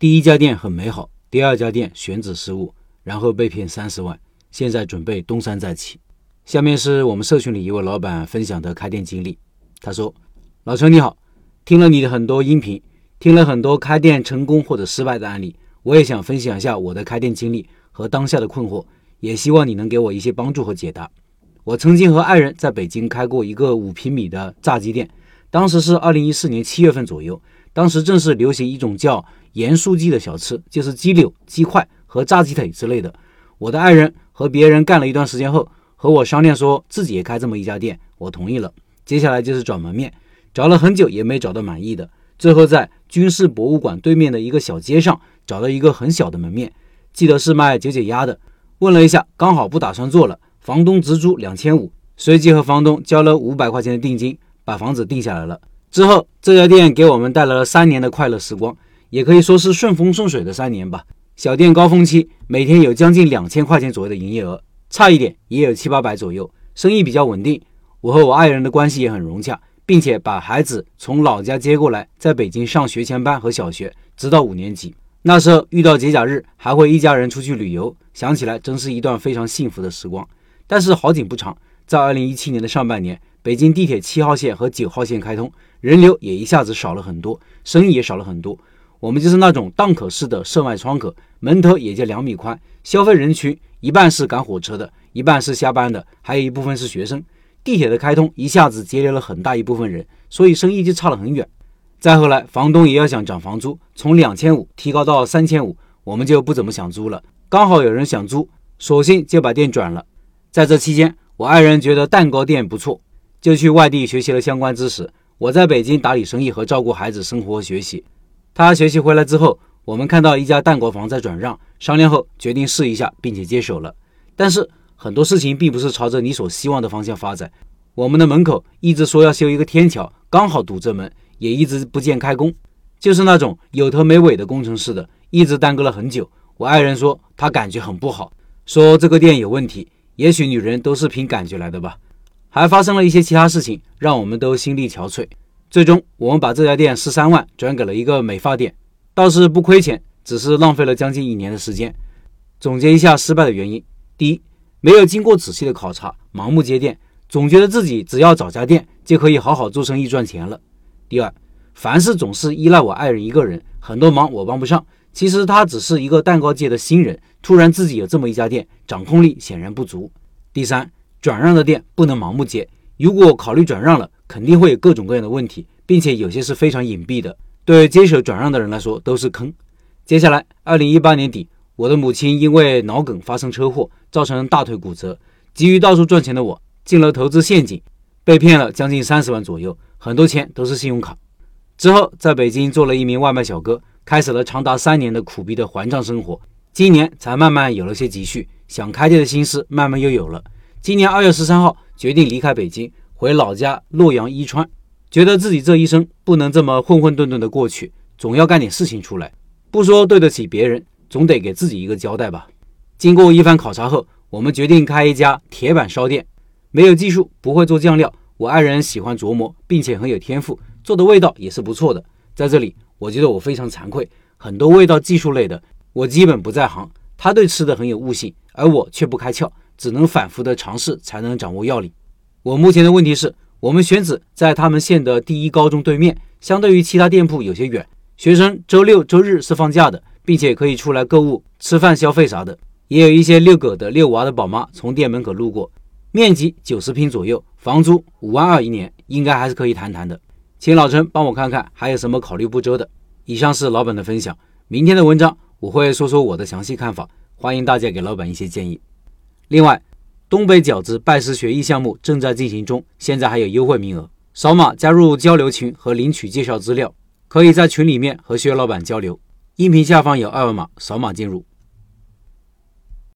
第一家店很美好，第二家店选址失误，然后被骗三十万，现在准备东山再起。下面是我们社群里一位老板分享的开店经历。他说：“老陈你好，听了你的很多音频，听了很多开店成功或者失败的案例，我也想分享一下我的开店经历和当下的困惑，也希望你能给我一些帮助和解答。我曾经和爱人在北京开过一个五平米的炸鸡店，当时是二零一四年七月份左右，当时正是流行一种叫……盐酥鸡的小吃就是鸡柳、鸡块和炸鸡腿之类的。我的爱人和别人干了一段时间后，和我商量说自己也开这么一家店，我同意了。接下来就是找门面，找了很久也没找到满意的，最后在军事博物馆对面的一个小街上找到一个很小的门面，记得是卖九九鸭的。问了一下，刚好不打算做了，房东直租两千五，随即和房东交了五百块钱的定金，把房子定下来了。之后这家店给我们带来了三年的快乐时光。也可以说是顺风顺水的三年吧。小店高峰期每天有将近两千块钱左右的营业额，差一点也有七八百左右，生意比较稳定。我和我爱人的关系也很融洽，并且把孩子从老家接过来，在北京上学前班和小学，直到五年级。那时候遇到节假日还会一家人出去旅游，想起来真是一段非常幸福的时光。但是好景不长，在二零一七年的上半年，北京地铁七号线和九号线开通，人流也一下子少了很多，生意也少了很多。我们就是那种档口式的售卖窗口，门头也就两米宽，消费人群一半是赶火车的，一半是下班的，还有一部分是学生。地铁的开通一下子节流了很大一部分人，所以生意就差了很远。再后来，房东也要想涨房租，从两千五提高到三千五，我们就不怎么想租了。刚好有人想租，索性就把店转了。在这期间，我爱人觉得蛋糕店不错，就去外地学习了相关知识。我在北京打理生意和照顾孩子生活学习。他学习回来之后，我们看到一家蛋国房在转让，商量后决定试一下，并且接手了。但是很多事情并不是朝着你所希望的方向发展。我们的门口一直说要修一个天桥，刚好堵着门，也一直不见开工，就是那种有头没尾的工程似的，一直耽搁了很久。我爱人说他感觉很不好，说这个店有问题。也许女人都是凭感觉来的吧。还发生了一些其他事情，让我们都心力憔悴。最终，我们把这家店十三万转给了一个美发店，倒是不亏钱，只是浪费了将近一年的时间。总结一下失败的原因：第一，没有经过仔细的考察，盲目接店，总觉得自己只要找家店就可以好好做生意赚钱了；第二，凡事总是依赖我爱人一个人，很多忙我帮不上。其实他只是一个蛋糕界的新人，突然自己有这么一家店，掌控力显然不足。第三，转让的店不能盲目接，如果考虑转让了。肯定会有各种各样的问题，并且有些是非常隐蔽的，对接手转让的人来说都是坑。接下来，二零一八年底，我的母亲因为脑梗发生车祸，造成大腿骨折。急于到处赚钱的我，进了投资陷阱，被骗了将近三十万左右，很多钱都是信用卡。之后，在北京做了一名外卖小哥，开始了长达三年的苦逼的还账生活。今年才慢慢有了些积蓄，想开店的心思慢慢又有了。今年二月十三号，决定离开北京。回老家洛阳伊川，觉得自己这一生不能这么混混沌沌的过去，总要干点事情出来。不说对得起别人，总得给自己一个交代吧。经过一番考察后，我们决定开一家铁板烧店。没有技术，不会做酱料。我爱人喜欢琢磨，并且很有天赋，做的味道也是不错的。在这里，我觉得我非常惭愧，很多味道技术类的，我基本不在行。他对吃的很有悟性，而我却不开窍，只能反复的尝试，才能掌握要领。我目前的问题是，我们选址在他们县的第一高中对面，相对于其他店铺有些远。学生周六周日是放假的，并且可以出来购物、吃饭、消费啥的。也有一些遛狗的、遛娃的宝妈从店门口路过。面积九十平左右，房租五万二一年，应该还是可以谈谈的。请老陈帮我看看还有什么考虑不周的。以上是老板的分享，明天的文章我会说说我的详细看法，欢迎大家给老板一些建议。另外。东北饺子拜师学艺项目正在进行中，现在还有优惠名额，扫码加入交流群和领取介绍资料，可以在群里面和薛老板交流。音频下方有二维码，扫码进入。